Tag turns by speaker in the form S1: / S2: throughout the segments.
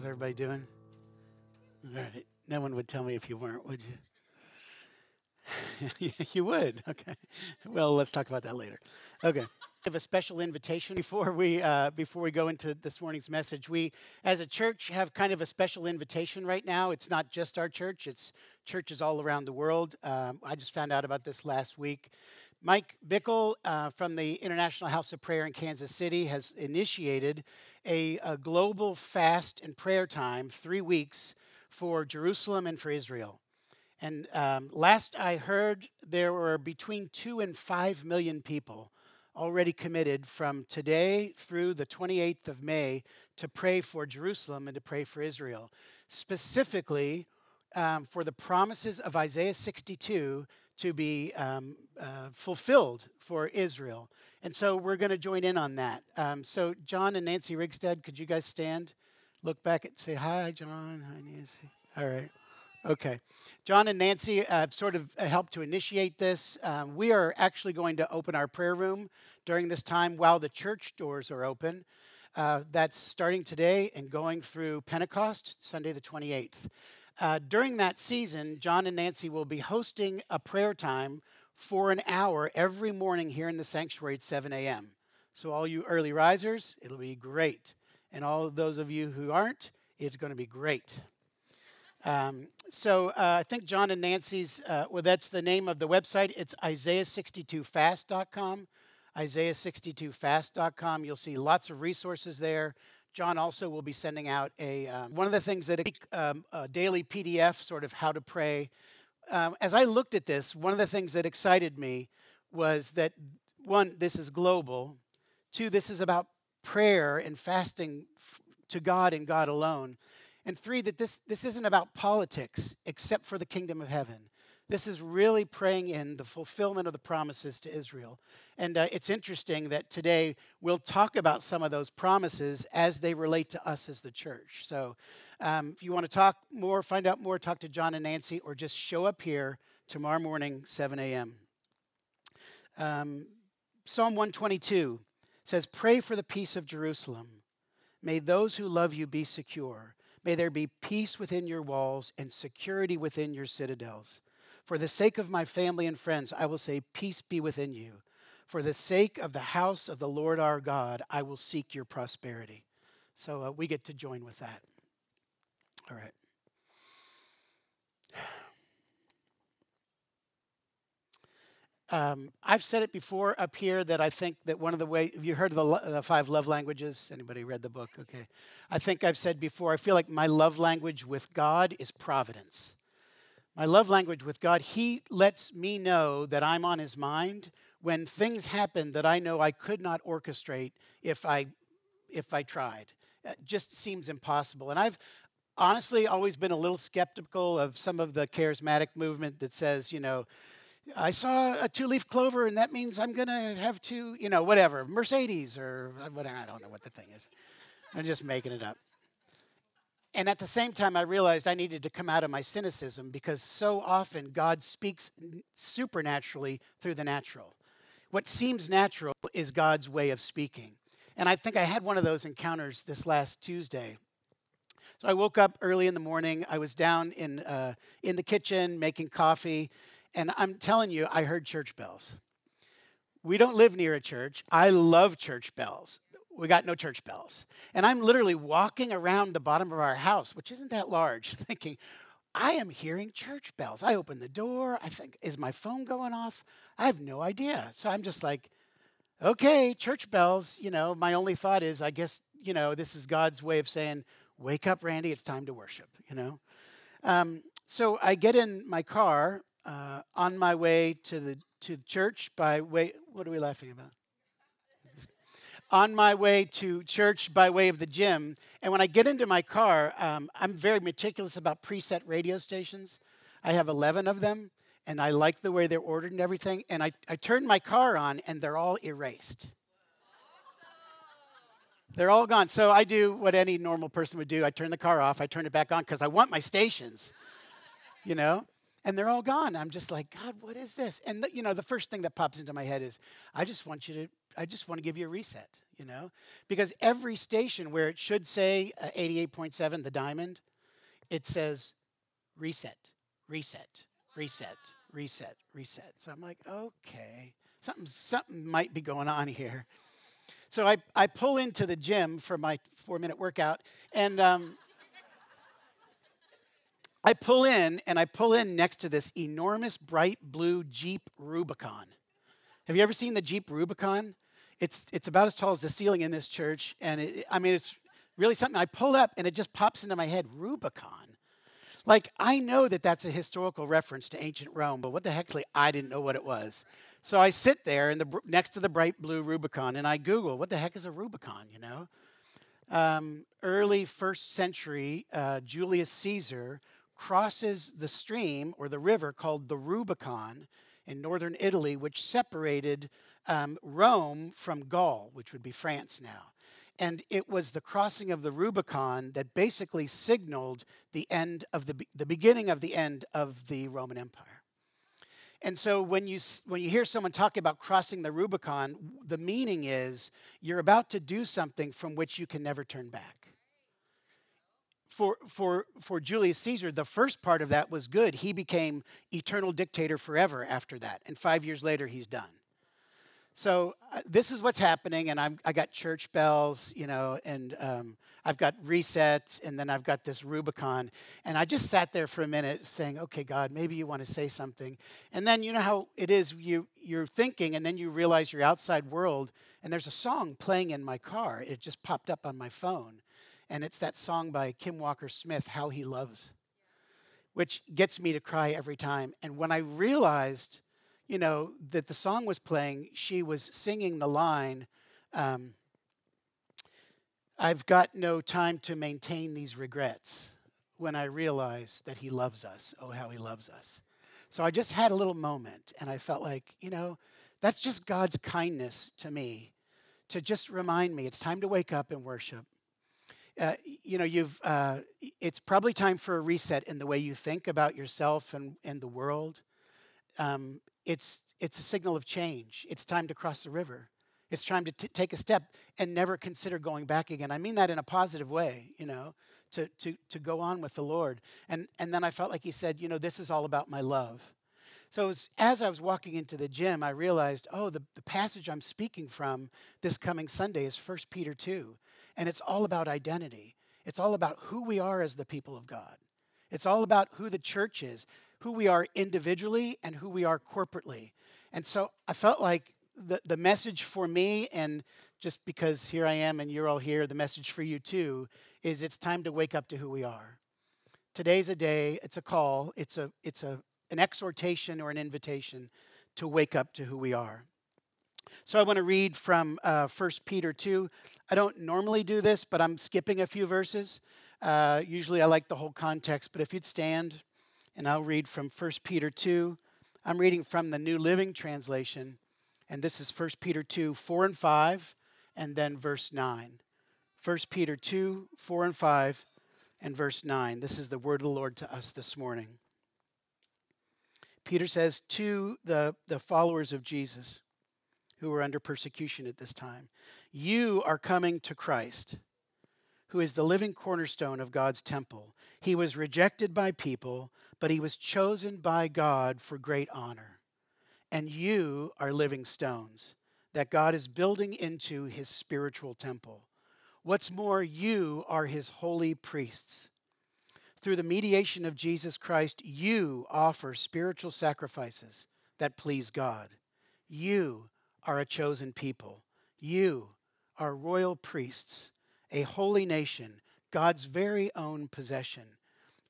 S1: How's everybody doing? All right. No one would tell me if you weren't, would you? you would. Okay. Well, let's talk about that later. Okay. Have a special invitation before we uh, before we go into this morning's message. We, as a church, have kind of a special invitation right now. It's not just our church; it's churches all around the world. Um, I just found out about this last week. Mike Bickle uh, from the International House of Prayer in Kansas City has initiated a, a global fast and prayer time, three weeks for Jerusalem and for Israel. And um, last I heard, there were between two and five million people already committed from today through the 28th of May to pray for Jerusalem and to pray for Israel. Specifically, um, for the promises of Isaiah 62 to be um, uh, fulfilled for Israel. And so we're going to join in on that. Um, so, John and Nancy Rigstead, could you guys stand? Look back and say, Hi, John. Hi, Nancy. All right. Okay. John and Nancy have sort of helped to initiate this. Um, we are actually going to open our prayer room during this time while the church doors are open. Uh, that's starting today and going through Pentecost, Sunday the 28th. Uh, during that season, John and Nancy will be hosting a prayer time for an hour every morning here in the sanctuary at 7 a.m. So, all you early risers, it'll be great. And all of those of you who aren't, it's going to be great. Um, so, uh, I think John and Nancy's, uh, well, that's the name of the website. It's Isaiah62fast.com. Isaiah62fast.com. You'll see lots of resources there. John also will be sending out a um, one of the things that um, a daily PDF, sort of how to pray. Um, as I looked at this, one of the things that excited me was that one, this is global. Two, this is about prayer and fasting f- to God and God alone. And three, that this, this isn't about politics except for the kingdom of heaven. This is really praying in the fulfillment of the promises to Israel. And uh, it's interesting that today we'll talk about some of those promises as they relate to us as the church. So um, if you want to talk more, find out more, talk to John and Nancy, or just show up here tomorrow morning, 7 a.m. Um, Psalm 122 says, Pray for the peace of Jerusalem. May those who love you be secure. May there be peace within your walls and security within your citadels. For the sake of my family and friends, I will say, Peace be within you. For the sake of the house of the Lord our God, I will seek your prosperity. So uh, we get to join with that. All right. Um, I've said it before up here that I think that one of the ways, have you heard of the, the, five love languages? Anybody read the book? Okay. I think I've said before, I feel like my love language with God is providence my love language with God, He lets me know that I'm on His mind when things happen that I know I could not orchestrate if I if I tried. It just seems impossible. And I've honestly always been a little skeptical of some of the charismatic movement that says, you know, I saw a two-leaf clover and that means I'm going to have two, you know, whatever, Mercedes or uh, whatever. I don't know what the thing is. I'm just making it up. And at the same time, I realized I needed to come out of my cynicism because so often God speaks supernaturally through the natural. What seems natural is God's way of speaking. And I think I had one of those encounters this last Tuesday. So I woke up early in the morning. I was down in, uh, in the kitchen making coffee. And I'm telling you, I heard church bells. We don't live near a church. I love church bells we got no church bells. And I'm literally walking around the bottom of our house, which isn't that large, thinking, I am hearing church bells. I open the door. I think, is my phone going off? I have no idea. So I'm just like, okay, church bells. You know, my only thought is, I guess, you know, this is God's way of saying, wake up, Randy, it's time to worship, you know? Um, so I get in my car uh, on my way to the to the church by way. What are we laughing about? On my way to church by way of the gym. And when I get into my car, um, I'm very meticulous about preset radio stations. I have 11 of them, and I like the way they're ordered and everything. And I, I turn my car on, and they're all erased. They're all gone. So I do what any normal person would do I turn the car off, I turn it back on because I want my stations, you know? And they're all gone. I'm just like, God, what is this? And, the, you know, the first thing that pops into my head is, I just want you to I just want to give you a reset, you know? Because every station where it should say uh, 88.7, the diamond, it says reset, reset, reset, reset, reset. So I'm like, okay, something, something might be going on here. So I, I pull into the gym for my four minute workout, and um, I pull in, and I pull in next to this enormous bright blue Jeep Rubicon. Have you ever seen the Jeep Rubicon? It's, it's about as tall as the ceiling in this church, and it, I mean, it's really something. I pull up, and it just pops into my head Rubicon. Like, I know that that's a historical reference to ancient Rome, but what the heck, like, I didn't know what it was. So I sit there in the, next to the bright blue Rubicon and I Google, what the heck is a Rubicon, you know? Um, early first century, uh, Julius Caesar crosses the stream or the river called the Rubicon in northern Italy, which separated um, Rome from Gaul, which would be France now. And it was the crossing of the Rubicon that basically signaled the end of the, the beginning of the end of the Roman Empire. And so when you when you hear someone talk about crossing the Rubicon, the meaning is you're about to do something from which you can never turn back. For for for Julius Caesar, the first part of that was good. He became eternal dictator forever after that, and 5 years later he's done. So uh, this is what's happening, and I'm, I got church bells, you know, and um, I've got resets, and then I've got this Rubicon. And I just sat there for a minute saying, okay, God, maybe you want to say something. And then you know how it is, you, you're thinking, and then you realize your outside world, and there's a song playing in my car. It just popped up on my phone. And it's that song by Kim Walker Smith, How He Loves, which gets me to cry every time. And when I realized, you know, that the song was playing, she was singing the line, um, I've got no time to maintain these regrets when I realize that He loves us. Oh, how He loves us. So I just had a little moment and I felt like, you know, that's just God's kindness to me to just remind me it's time to wake up and worship. You know, you've, uh, it's probably time for a reset in the way you think about yourself and, and the world. Um, it's, it's a signal of change. It's time to cross the river. It's time to t- take a step and never consider going back again. I mean that in a positive way, you know, to, to, to go on with the Lord. And, and then I felt like he said, you know, this is all about my love. So was, as I was walking into the gym, I realized, oh, the, the passage I'm speaking from this coming Sunday is 1 Peter 2. And it's all about identity. It's all about who we are as the people of God. It's all about who the church is, who we are individually and who we are corporately. And so I felt like the, the message for me, and just because here I am and you're all here, the message for you too, is it's time to wake up to who we are. Today's a day, it's a call, it's, a, it's a, an exhortation or an invitation to wake up to who we are. So I want to read from uh, 1 Peter 2. I don't normally do this, but I'm skipping a few verses. Uh, usually I like the whole context, but if you'd stand, and I'll read from 1 Peter 2. I'm reading from the New Living Translation. And this is 1 Peter 2, 4 and 5, and then verse 9. 1 Peter 2, 4 and 5, and verse 9. This is the word of the Lord to us this morning. Peter says to the, the followers of Jesus who were under persecution at this time, You are coming to Christ, who is the living cornerstone of God's temple. He was rejected by people, but he was chosen by God for great honor and you are living stones that God is building into his spiritual temple. What's more, you are his holy priests. Through the mediation of Jesus Christ, you offer spiritual sacrifices that please God. You are a chosen people. You are royal priests, a holy nation, God's very own possession.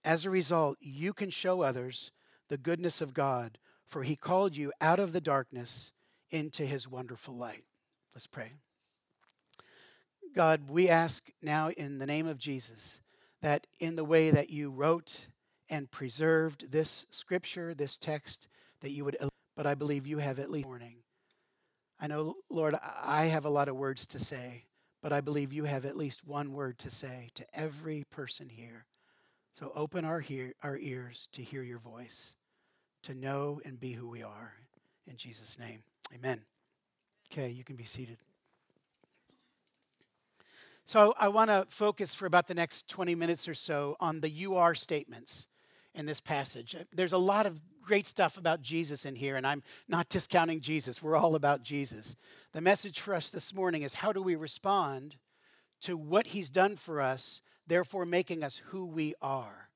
S1: As a result, you can show others the goodness of God for he called you out of the darkness into his wonderful light. Let's pray. God, we ask now in the name of Jesus that in the way that you wrote and preserved this scripture, this text, that you would, but I believe you have at least morning. I know, Lord, I have a lot of words to say, but I believe you have at least one word to say to every person here. So open our, hear, our ears to hear your voice to know and be who we are. In Jesus' name, amen. Okay, you can be seated. So I want to focus for about the next 20 minutes or so on the you are statements in this passage. There's a lot of great stuff about Jesus in here, and I'm not discounting Jesus. We're all about Jesus. The message for us this morning is how do we respond to what he's done for us, therefore making us who we are?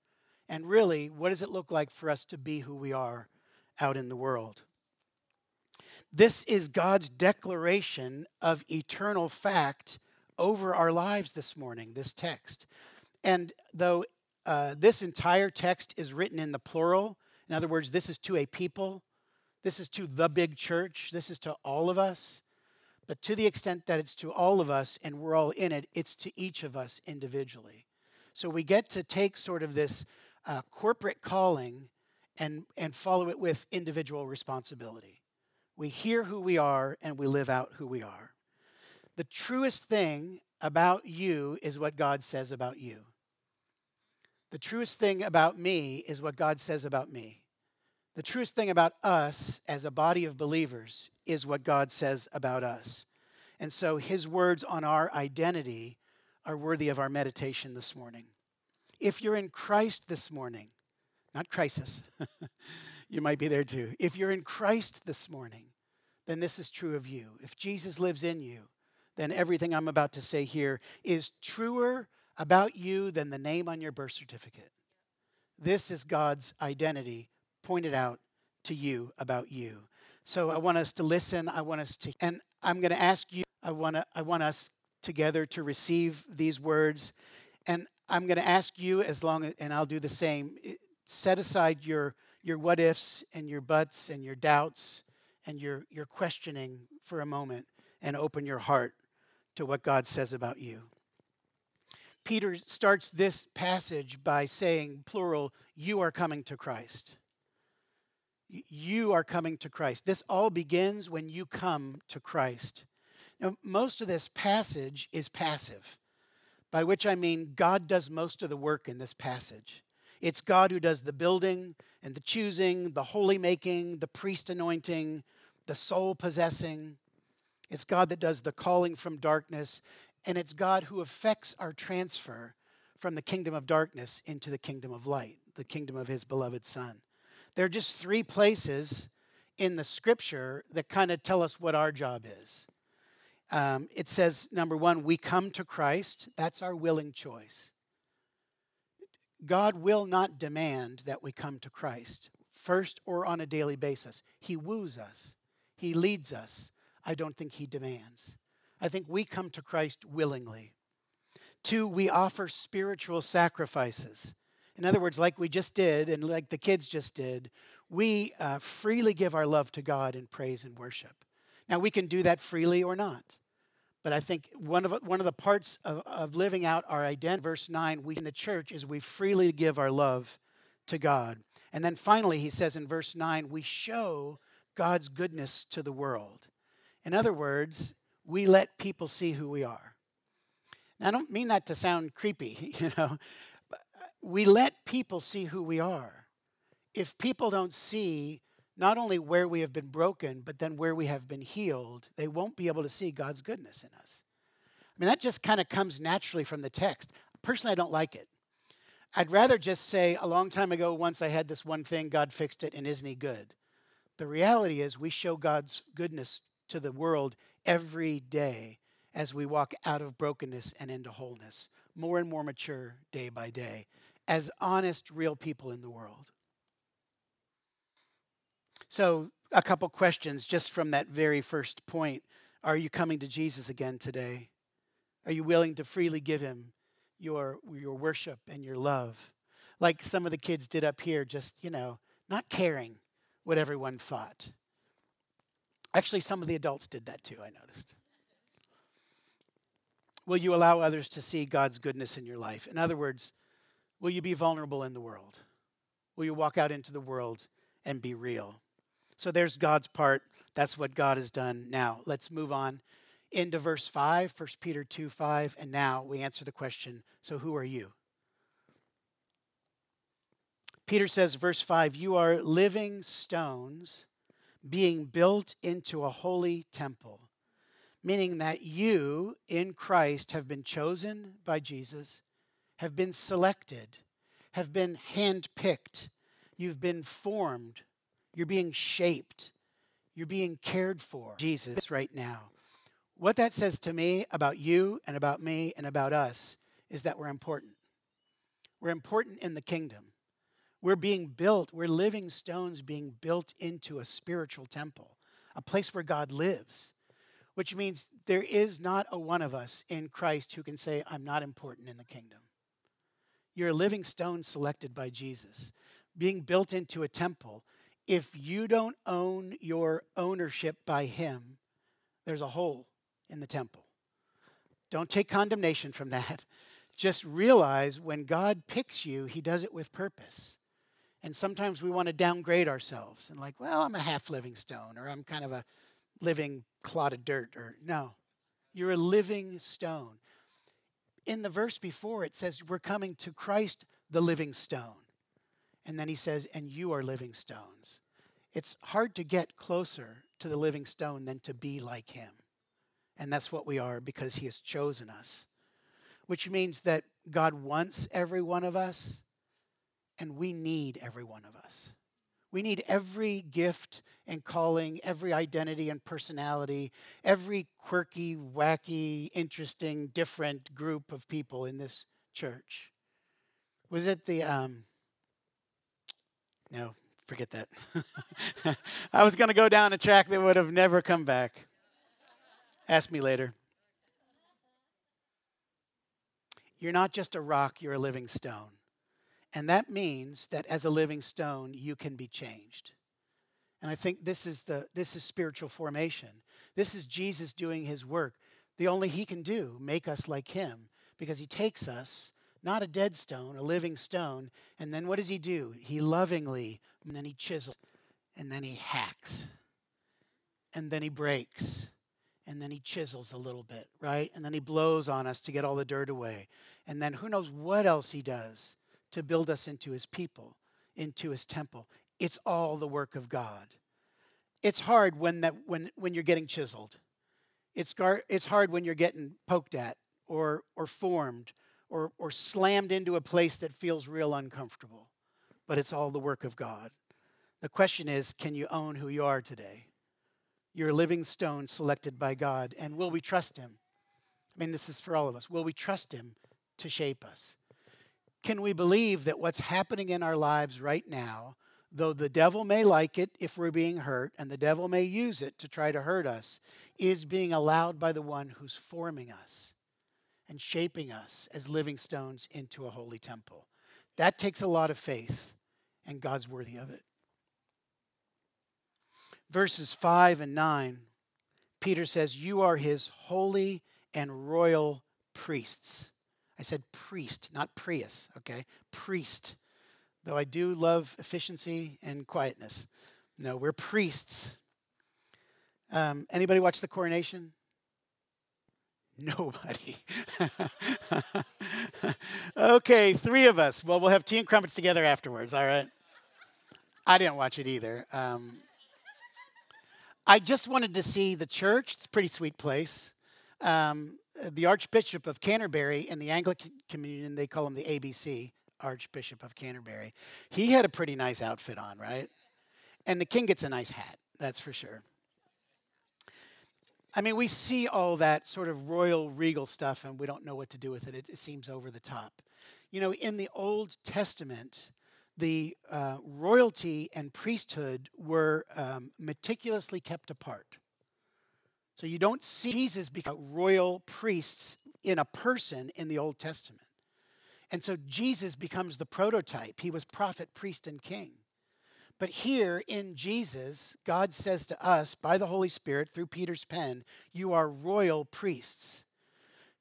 S1: And really, what does it look like for us to be who we are out in the world? This is God's declaration of eternal fact over our lives this morning, this text. And though uh, this entire text is written in the plural, in other words, this is to a people, this is to the big church, this is to all of us. But to the extent that it's to all of us and we're all in it, it's to each of us individually. So we get to take sort of this uh, corporate calling and, and follow it with individual responsibility. We hear who we are and we live out who we are. The truest thing about you is what God says about you. The truest thing about me is what God says about me. The truest thing about us as a body of believers is what God says about us. And so his words on our identity are worthy of our meditation this morning. If you're in Christ this morning, not crisis, you might be there too. If you're in Christ this morning, then this is true of you. If Jesus lives in you, then everything I'm about to say here is truer about you than the name on your birth certificate. This is God's identity pointed out to you about you. So I want us to listen. I want us to, and I'm going to ask you, I want, to, I want us together to receive these words. And I'm going to ask you, as long as, and I'll do the same, set aside your, your what ifs and your buts and your doubts and your, your questioning for a moment and open your heart to what God says about you. Peter starts this passage by saying, plural, you are coming to Christ. You are coming to Christ. This all begins when you come to Christ. Now, most of this passage is passive, by which I mean God does most of the work in this passage. It's God who does the building and the choosing, the holy making, the priest anointing, the soul possessing. It's God that does the calling from darkness, and it's God who affects our transfer from the kingdom of darkness into the kingdom of light, the kingdom of his beloved Son. There are just three places in the scripture that kind of tell us what our job is. Um, it says, number one, we come to Christ. That's our willing choice. God will not demand that we come to Christ, first or on a daily basis. He woos us, He leads us. I don't think He demands. I think we come to Christ willingly. Two, we offer spiritual sacrifices. In other words, like we just did and like the kids just did, we uh, freely give our love to God in praise and worship. Now, we can do that freely or not. But I think one of, one of the parts of, of living out our identity, verse 9, we in the church, is we freely give our love to God. And then finally, he says in verse 9, we show God's goodness to the world. In other words, we let people see who we are. Now, I don't mean that to sound creepy, you know. Uh, we let people see who we are. If people don't see not only where we have been broken, but then where we have been healed, they won't be able to see God's goodness in us. I mean, that just kind of comes naturally from the text. Personally, I don't like it. I'd rather just say, a long time ago, once I had this one thing, God fixed it, and isn't He good? The reality is, we show God's goodness to the world every day as we walk out of brokenness and into wholeness, more and more mature day by day, as honest, real people in the world. So, a couple questions just from that very first point. Are you coming to Jesus again today? Are you willing to freely give him your, your worship and your love? Like some of the kids did up here, just, you know, not caring what everyone thought. Actually, some of the adults did that too, I noticed. Will you allow others to see God's goodness in your life? In other words, will you be vulnerable in the world? Will you walk out into the world and be real? So there's God's part. That's what God has done. Now, let's move on into verse 5, 1 Peter 2 5. And now we answer the question so who are you? Peter says, verse 5, you are living stones being built into a holy temple, meaning that you in Christ have been chosen by Jesus, have been selected, have been handpicked, you've been formed, you're being shaped, you're being cared for. Jesus, right now. What that says to me about you and about me and about us is that we're important. We're important in the kingdom. We're being built, we're living stones being built into a spiritual temple, a place where God lives, which means there is not a one of us in Christ who can say, I'm not important in the kingdom. You're a living stone selected by Jesus, being built into a temple. If you don't own your ownership by Him, there's a hole in the temple. Don't take condemnation from that. Just realize when God picks you, He does it with purpose. And sometimes we want to downgrade ourselves and, like, well, I'm a half living stone, or I'm kind of a living clod of dirt, or no, you're a living stone in the verse before, it says, We're coming to Christ, the living stone. And then he says, And you are living stones. It's hard to get closer to the living stone than to be like him. And that's what we are because he has chosen us, which means that God wants every one of us, and we need every one of us. We need every gift and calling, every identity and personality, every quirky, wacky, interesting, different group of people in this church. Was it the, um, no, forget that. I was going to go down a track that would have never come back. Ask me later. You're not just a rock, you're a living stone. And that means that as a living stone, you can be changed. And I think this is the this is spiritual formation. This is Jesus doing his work. The only he can do, make us like him, because he takes us, not a dead stone, a living stone, and then what does he do? He lovingly, and then he chisels, and then he hacks, and then he breaks, and then he chisels a little bit, right? And then he blows on us to get all the dirt away. And then who knows what else he does to build us into his people, into his temple. It's all the work of God. It's hard when that when when you're getting chiseled. It's gar- it's hard when you're getting poked at or or formed or or slammed into a place that feels real uncomfortable. But it's all the work of God. The question is, can you own who you are today? You're a living stone selected by God, and will we trust him? I mean, this is for all of us. Will we trust him to shape us? Can we believe that what's happening in our lives right now, though the devil may like it if we're being hurt, and the devil may use it to try to hurt us, is being allowed by the one who's forming us and shaping us as living stones into a holy temple? That takes a lot of faith, and God's worthy of it. Verses 5 and 9, Peter says, You are his holy and royal priests. I said priest, not Prius, okay? Priest. Though I do love efficiency and quietness. No, we're priests. Um, anybody watch the coronation? Nobody. okay, three of us. Well, we'll have tea and crumpets together afterwards, all right? I didn't watch it either. Um, I just wanted to see the church. It's a pretty sweet place. Um, the Archbishop of Canterbury in the Anglican Communion, they call him the ABC, Archbishop of Canterbury. He had a pretty nice outfit on, right? And the king gets a nice hat, that's for sure. I mean, we see all that sort of royal, regal stuff, and we don't know what to do with it. It, it seems over the top. You know, in the Old Testament, the uh, royalty and priesthood were um, meticulously kept apart. So you don't see Jesus become royal priests in a person in the Old Testament. And so Jesus becomes the prototype. He was prophet, priest, and king. But here in Jesus, God says to us by the Holy Spirit through Peter's pen, You are royal priests.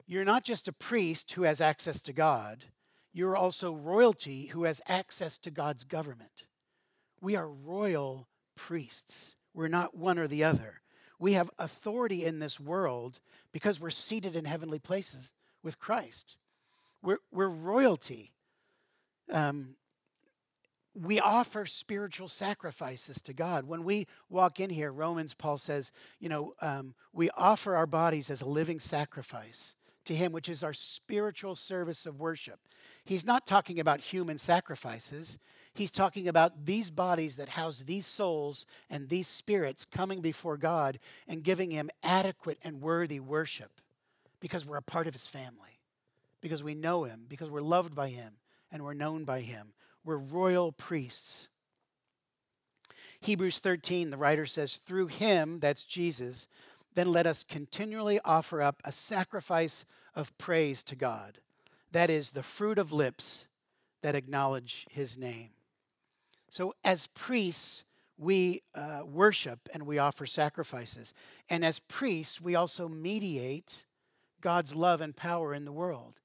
S1: You're not just a priest who has access to God, you're also royalty who has access to God's government. We are royal priests. We're not one or the other. We have authority in this world because we're seated in heavenly places with Christ. We're, we're royalty. Um, we offer spiritual sacrifices to God. When we walk in here, Romans, Paul says, you know, um, we offer our bodies as a living sacrifice to Him, which is our spiritual service of worship. He's not talking about human sacrifices. He's talking about these bodies that house these souls and these spirits coming before God and giving Him adequate and worthy worship because we're a part of His family, because we know Him, because we're loved by Him and we're known by Him. We're royal priests. Hebrews 13, the writer says, Through Him, that's Jesus, then let us continually offer up a sacrifice of praise to God. That is the fruit of lips that acknowledge His name. So, as priests, we uh, worship and we offer sacrifices. And as priests, we also mediate God's love and power in the world.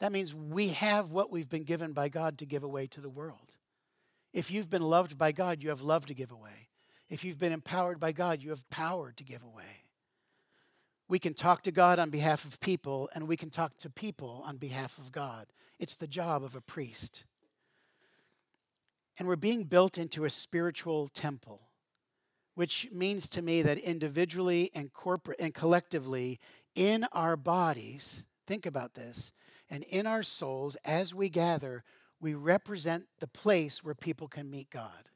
S1: That means we have what we've been given by God to give away to the world. If you've been loved by God, you have love to give away. If you've been empowered by God, you have power to give away. We can talk to God on behalf of people, and we can talk to people on behalf of God. It's the job of a priest. And we're being built into a spiritual temple, which means to me that individually and corporate and collectively in our bodies, think about this, and in our souls, as we gather, we represent the place where people can meet God.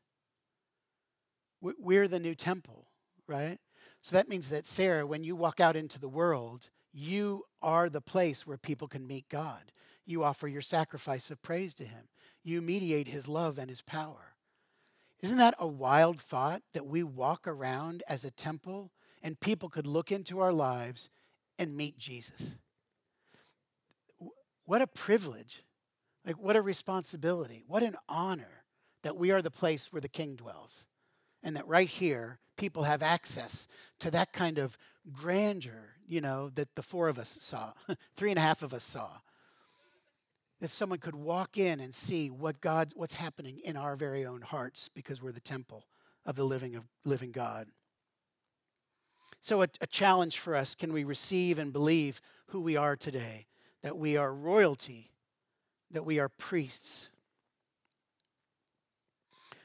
S1: We're the new temple, right? So that means that, Sarah, when you walk out into the world, you are the place where people can meet God. You offer your sacrifice of praise to Him you mediate his love and his power. Isn't that a wild thought that we walk around as a temple and people could look into our lives and meet Jesus? What a privilege. Like, what a responsibility. What an honor that we are the place where the king dwells. And that right here, people have access to that kind of grandeur, you know, that the four of us saw, three and a half of us saw that someone could walk in and see what God, what's happening in our very own hearts because we're the temple of the living, of living God. So, a, a challenge for us can we receive and believe who we are today? That we are royalty, that we are priests.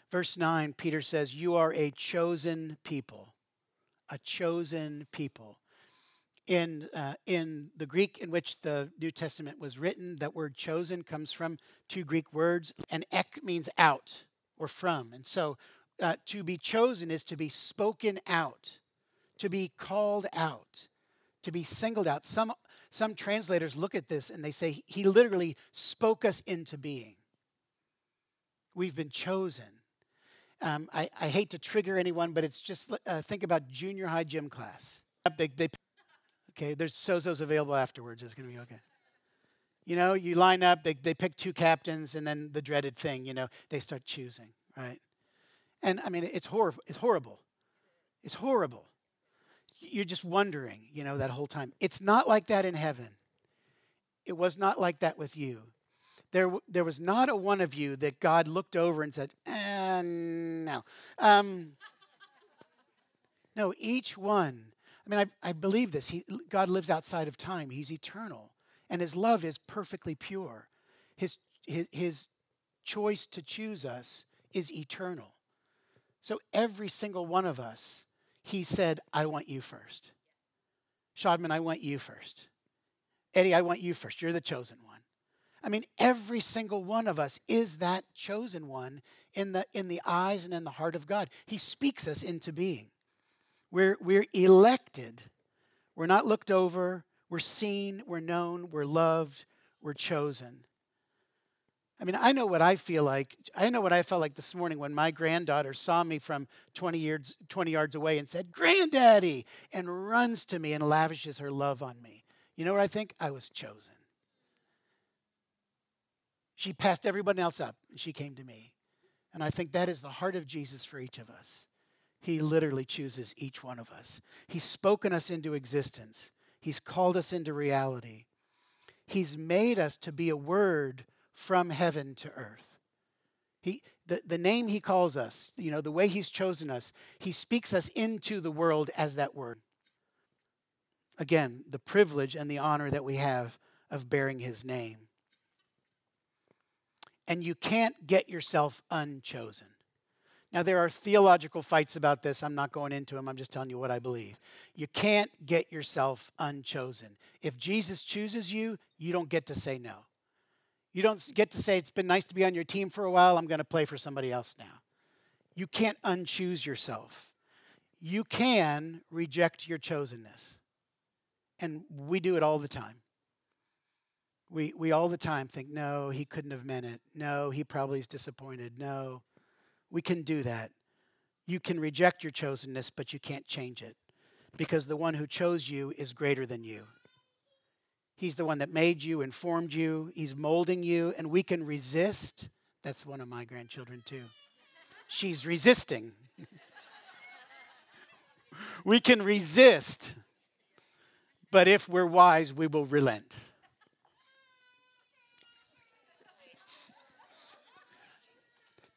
S1: Verse 9, Peter says, You are a chosen people. A chosen people in, uh, in the Greek in which the New Testament was written, that word chosen comes from two Greek words, and ek means out or from. And so uh, to be chosen is to be spoken out, to be called out, to be singled out. Some, some translators look at this and they say, He literally spoke us into being. We've been chosen. Um, I, I, hate to trigger anyone, but it's just uh, think about junior high gym class. They, they Okay, there's Sozos available afterwards. It's going to be okay. You know, you line up, they, they pick two captains, and then the dreaded thing, you know, they start choosing, right? And I mean, it's, hor- it's horrible. It's horrible. You're just wondering, you know, that whole time. It's not like that in heaven. It was not like that with you. There, there was not a one of you that God looked over and said, eh, no. Um, no, each one I mean, I, I believe this. He, God lives outside of time, He's eternal, and His love is perfectly pure. His, his, his choice to choose us is eternal. So every single one of us, He said, I want you first. Shadman, I want you first. Eddie, I want you first. You're the chosen one. I mean, every single one of us is that chosen one in the, in the eyes and in the heart of God. He speaks us into being. We're, we're elected. We're not looked over. We're seen. We're known. We're loved. We're chosen. I mean, I know what I feel like. I know what I felt like this morning when my granddaughter saw me from 20 yards, 20 yards away and said, Granddaddy, and runs to me and lavishes her love on me. You know what I think? I was chosen. She passed everybody else up and she came to me. And I think that is the heart of Jesus for each of us. He literally chooses each one of us. He's spoken us into existence, He's called us into reality. He's made us to be a word from heaven to earth. He, the, the name He calls us, you know, the way He's chosen us, He speaks us into the world as that word. Again, the privilege and the honor that we have of bearing His name. and you can't get yourself unchosen. Now, there are theological fights about this. I'm not going into them. I'm just telling you what I believe. You can't get yourself unchosen. If Jesus chooses you, you don't get to say no. You don't get to say, It's been nice to be on your team for a while. I'm going to play for somebody else now. You can't unchoose yourself. You can reject your chosenness. And we do it all the time. We, we all the time think, no, he couldn't have meant it. No, he probably is disappointed. No, we can do that. You can reject your chosenness, but you can't change it because the one who chose you is greater than you. He's the one that made you, informed you, he's molding you, and we can resist. That's one of my grandchildren, too. She's resisting. we can resist, but if we're wise, we will relent.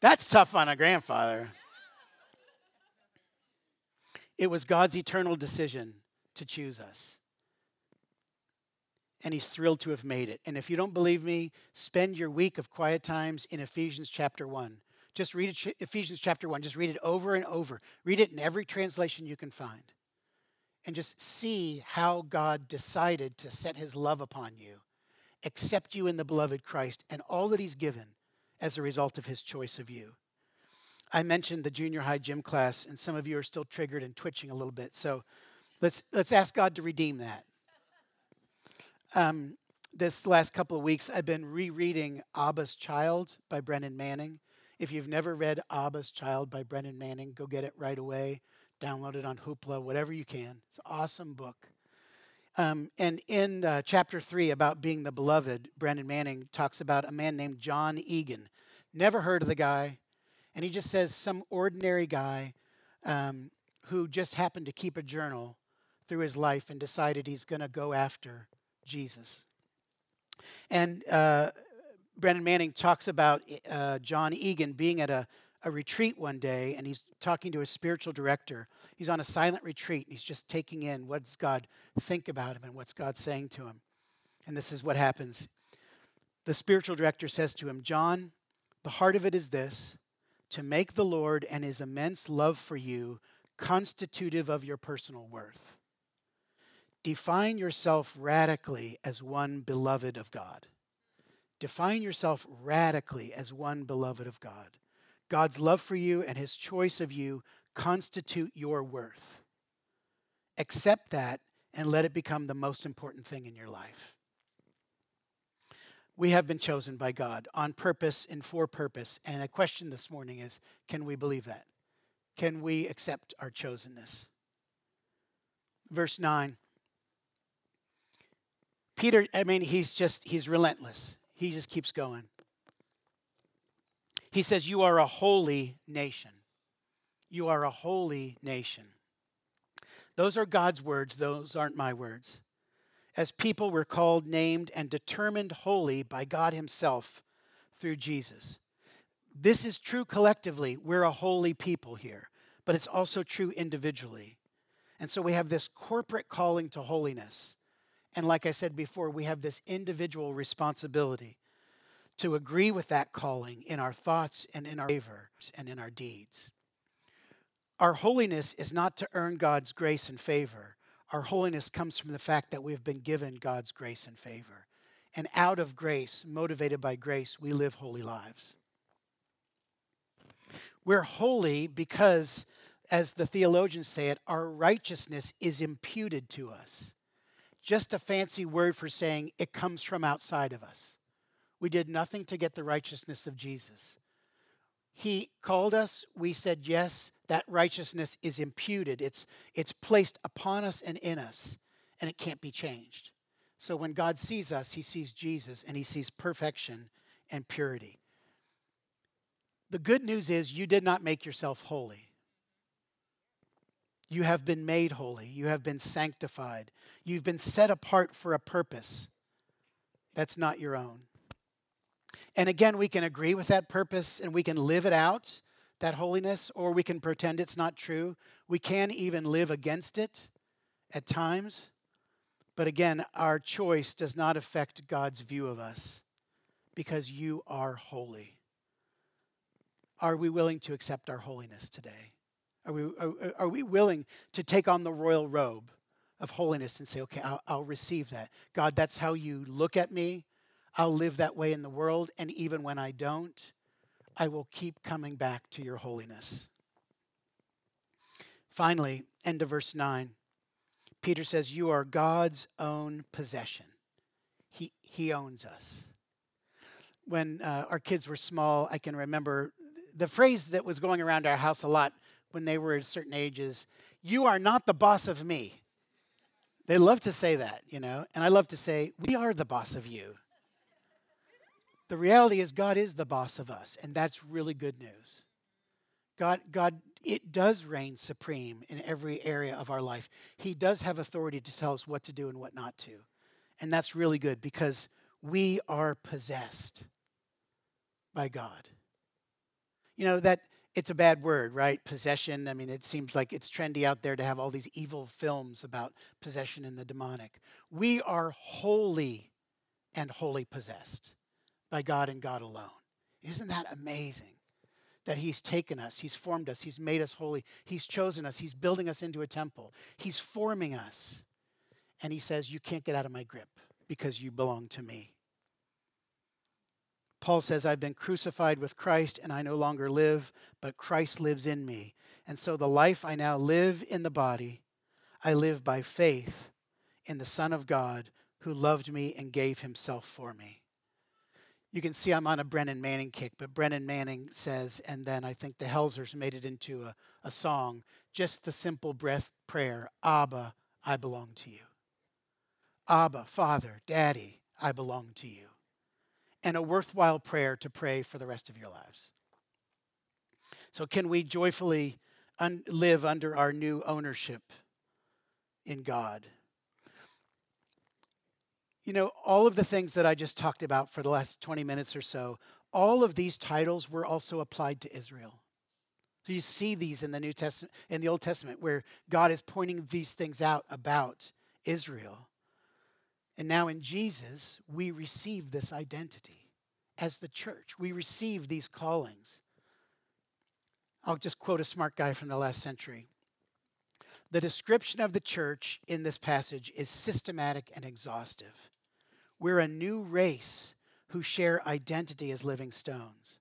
S1: That's tough on a grandfather. It was God's eternal decision to choose us. And he's thrilled to have made it. And if you don't believe me, spend your week of quiet times in Ephesians chapter 1. Just read it, Ephesians chapter 1. Just read it over and over. Read it in every translation you can find. And just see how God decided to set his love upon you, accept you in the beloved Christ, and all that he's given as a result of his choice of you. I mentioned the junior high gym class, and some of you are still triggered and twitching a little bit. So let's, let's ask God to redeem that. Um, this last couple of weeks, I've been rereading Abba's Child by Brennan Manning. If you've never read Abba's Child by Brennan Manning, go get it right away. Download it on Hoopla, whatever you can. It's an awesome book. Um, and in uh, chapter three about being the beloved, Brennan Manning talks about a man named John Eagan. Never heard of the guy. And he just says some ordinary guy um, who just happened to keep a journal through his life and decided he's going to go after Jesus. And uh, Brennan Manning talks about uh, John Eagan being at a a retreat one day and he's talking to his spiritual director. He's on a silent retreat and he's just taking in what does God think about him and what's God saying to him. And this is what happens. The spiritual director says to him, John, the heart of it is this to make the Lord and his immense love for you constitutive of your personal worth. Define yourself radically as one beloved of God. Define yourself radically as one beloved of God. God's love for you and his choice of you constitute your worth. Accept that and let it become the most important thing in your life. We have been chosen by God on purpose and for purpose. And a question this morning is can we believe that? Can we accept our chosenness? Verse 9. Peter, I mean, he's just, he's relentless. He just keeps going. He says, You are a holy nation. You are a holy nation. Those are God's words, those aren't my words. As people, we're called, named, and determined holy by God Himself through Jesus. This is true collectively. We're a holy people here, but it's also true individually. And so we have this corporate calling to holiness. And like I said before, we have this individual responsibility to agree with that calling in our thoughts and in our favor and in our deeds. Our holiness is not to earn God's grace and favor. Our holiness comes from the fact that we've been given God's grace and favor. And out of grace, motivated by grace, we live holy lives. We're holy because, as the theologians say it, our righteousness is imputed to us. Just a fancy word for saying it comes from outside of us. We did nothing to get the righteousness of Jesus. He called us, we said yes, that righteousness is imputed. It's, it's placed upon us and in us, and it can't be changed. So when God sees us, he sees Jesus and he sees perfection and purity. The good news is you did not make yourself holy. You have been made holy. You have been sanctified. You've been set apart for a purpose that's not your own. And again, we can agree with that purpose and we can live it out, that holiness, or we can pretend it's not true. We can even live against it at times. But again, our choice does not affect God's view of us because you are holy. Are we willing to accept our holiness today? Are we, are, are we willing to take on the royal robe of holiness and say, okay, I'll, I'll receive that? God, that's how you look at me. I'll live that way in the world. And even when I don't, I will keep coming back to your holiness. Finally, end of verse 9. Peter says, You are God's own possession. He, he owns us. When uh, our kids were small, I can remember the phrase that was going around our house a lot when they were at certain ages You are not the boss of me. They love to say that, you know, and I love to say, We are the boss of you. The reality is, God is the boss of us, and that's really good news. God, God, it does reign supreme in every area of our life. He does have authority to tell us what to do and what not to. And that's really good because we are possessed by God. You know, that it's a bad word, right? Possession. I mean, it seems like it's trendy out there to have all these evil films about possession and the demonic. We are wholly and wholly possessed by God and God alone. Isn't that amazing? That He's taken us, He's formed us, He's made us holy, He's chosen us, He's building us into a temple, He's forming us. And He says, You can't get out of my grip because you belong to me. Paul says, I've been crucified with Christ and I no longer live, but Christ lives in me. And so the life I now live in the body, I live by faith in the Son of God who loved me and gave himself for me. You can see I'm on a Brennan Manning kick, but Brennan Manning says, and then I think the Helsers made it into a, a song, just the simple breath prayer Abba, I belong to you. Abba, Father, Daddy, I belong to you and a worthwhile prayer to pray for the rest of your lives. So, can we joyfully un- live under our new ownership in God? You know, all of the things that I just talked about for the last 20 minutes or so, all of these titles were also applied to Israel. So you see these in the New Testament, in the Old Testament, where God is pointing these things out about Israel. And now in Jesus, we receive this identity as the church. We receive these callings. I'll just quote a smart guy from the last century. The description of the church in this passage is systematic and exhaustive. We're a new race who share identity as living stones.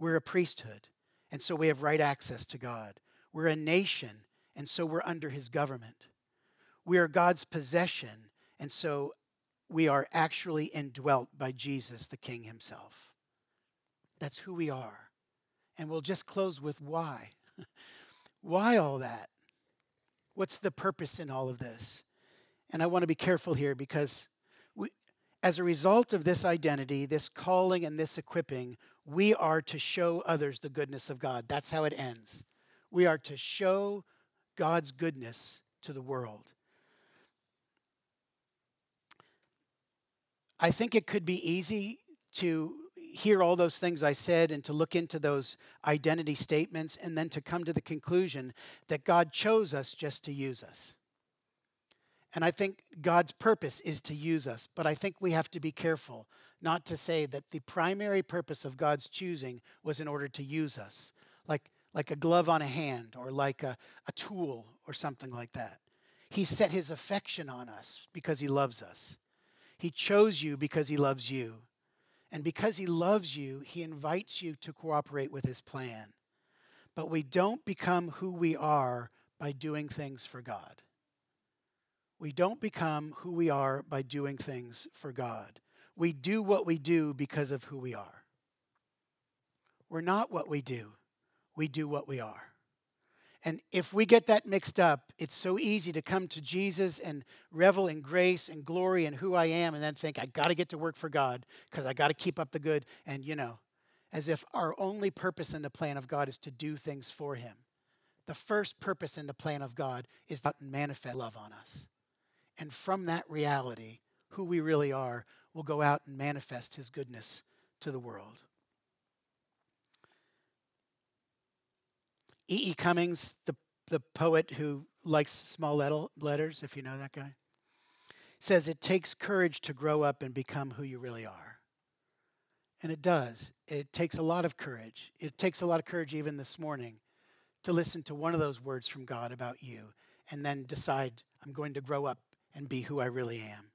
S1: We're a priesthood, and so we have right access to God. We're a nation, and so we're under his government. We are God's possession, and so we are actually indwelt by Jesus, the King himself. That's who we are. And we'll just close with why. why all that? What's the purpose in all of this? And I want to be careful here because as a result of this identity, this calling, and this equipping, we are to show others the goodness of God. That's how it ends. We are to show God's goodness to the world. I think it could be easy to hear all those things I said and to look into those identity statements and then to come to the conclusion that God chose us just to use us. And I think God's purpose is to use us, but I think we have to be careful not to say that the primary purpose of God's choosing was in order to use us, like, like a glove on a hand or like a, a tool or something like that. He set his affection on us because he loves us. He chose you because he loves you. And because he loves you, he invites you to cooperate with his plan. But we don't become who we are by doing things for God. We don't become who we are by doing things for God. We do what we do because of who we are. We're not what we do, we do what we are. And if we get that mixed up, it's so easy to come to Jesus and revel in grace and glory and who I am and then think, I got to get to work for God because I got to keep up the good. And, you know, as if our only purpose in the plan of God is to do things for Him. The first purpose in the plan of God is to manifest love on us. And from that reality, who we really are, will go out and manifest His goodness to the world. E. E. Cummings, the, the poet who likes small letters, if you know that guy, says it takes courage to grow up and become who you really are. And it does. It takes a lot of courage. It takes a lot of courage even this morning to listen to one of those words from God about you and then decide I'm going to grow up and be who I really am.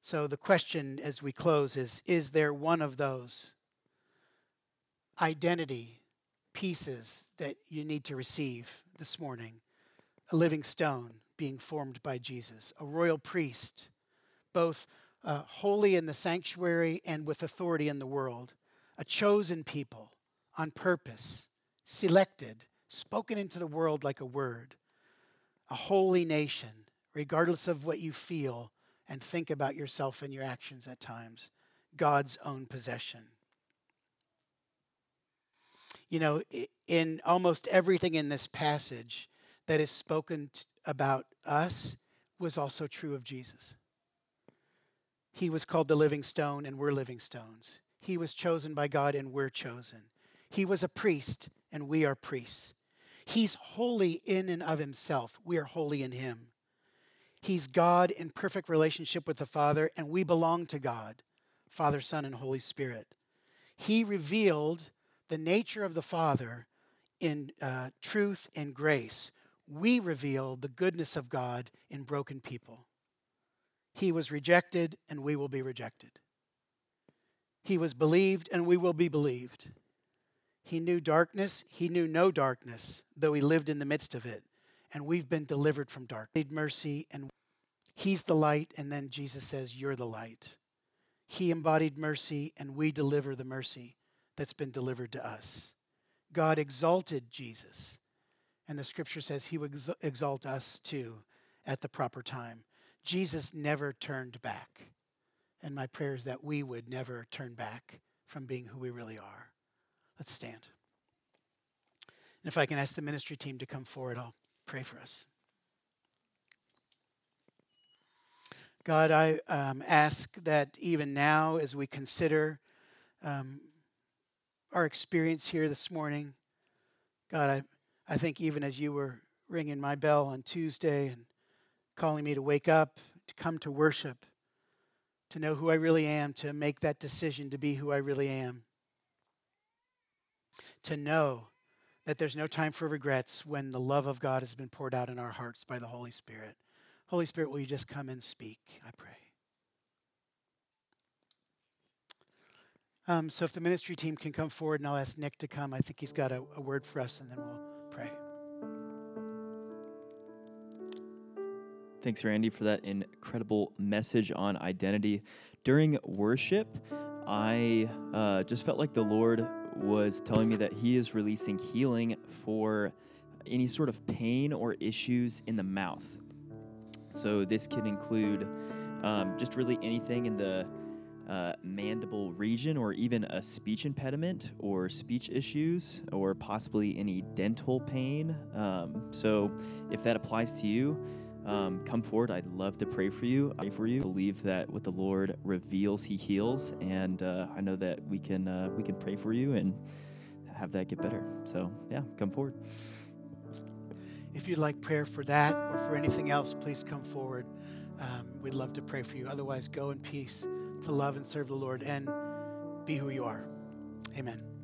S1: So the question as we close is Is there one of those identity pieces that you need to receive this morning? A living stone being formed by Jesus, a royal priest, both uh, holy in the sanctuary and with authority in the world, a chosen people on purpose, selected, spoken into the world like a word, a holy nation, regardless of what you feel and think about yourself and your actions at times, God's own possession. You know, in almost everything in this passage that is spoken about us was also true of Jesus. He was called the living stone, and we're living stones. He was chosen by God, and we're chosen. He was a priest, and we are priests. He's holy in and of himself. We are holy in him. He's God in perfect relationship with the Father, and we belong to God, Father, Son, and Holy Spirit. He revealed the nature of the Father in uh, truth and grace. We reveal the goodness of God in broken people. He was rejected, and we will be rejected. He was believed, and we will be believed. He knew darkness. He knew no darkness, though he lived in the midst of it and we've been delivered from darkness. Need mercy, and He's the light, and then Jesus says, You're the light. He embodied mercy, and we deliver the mercy that's been delivered to us. God exalted Jesus, and the scripture says He would exalt us too at the proper time. Jesus never turned back, and my prayer is that we would never turn back from being who we really are. Let's stand. And if I can ask the ministry team to come forward, I'll pray for us. God, I um, ask that even now, as we consider um, our experience here this morning, God, I, I think even as you were ringing my bell on Tuesday and calling me to wake up, to come to worship, to know who I really am, to make that decision to be who I really am, to know that there's no time for regrets when the love of God has been poured out in our hearts by the Holy Spirit. Holy Spirit, will you just come and speak? I pray. Um, so if the ministry team can come forward, and I'll ask Nick to come. I think he's got a, a word for us, and then we'll pray.
S2: Thanks, Randy, for that incredible message on identity. During worship, I uh, just felt like the Lord was telling me that he is releasing healing for any sort of pain or issues in the mouth. So this can include um, just really anything in the uh, mandible region, or even a speech impediment, or speech issues, or possibly any dental pain. Um, so, if that applies to you, um, come forward. I'd love to pray for you. I pray for you. Believe that what the Lord reveals, He heals, and uh, I know that we can uh, we can pray for you and have that get better. So yeah, come forward.
S1: If you'd like prayer for that or for anything else, please come forward. Um, we'd love to pray for you. Otherwise, go in peace to love and serve the Lord and be who you are. Amen.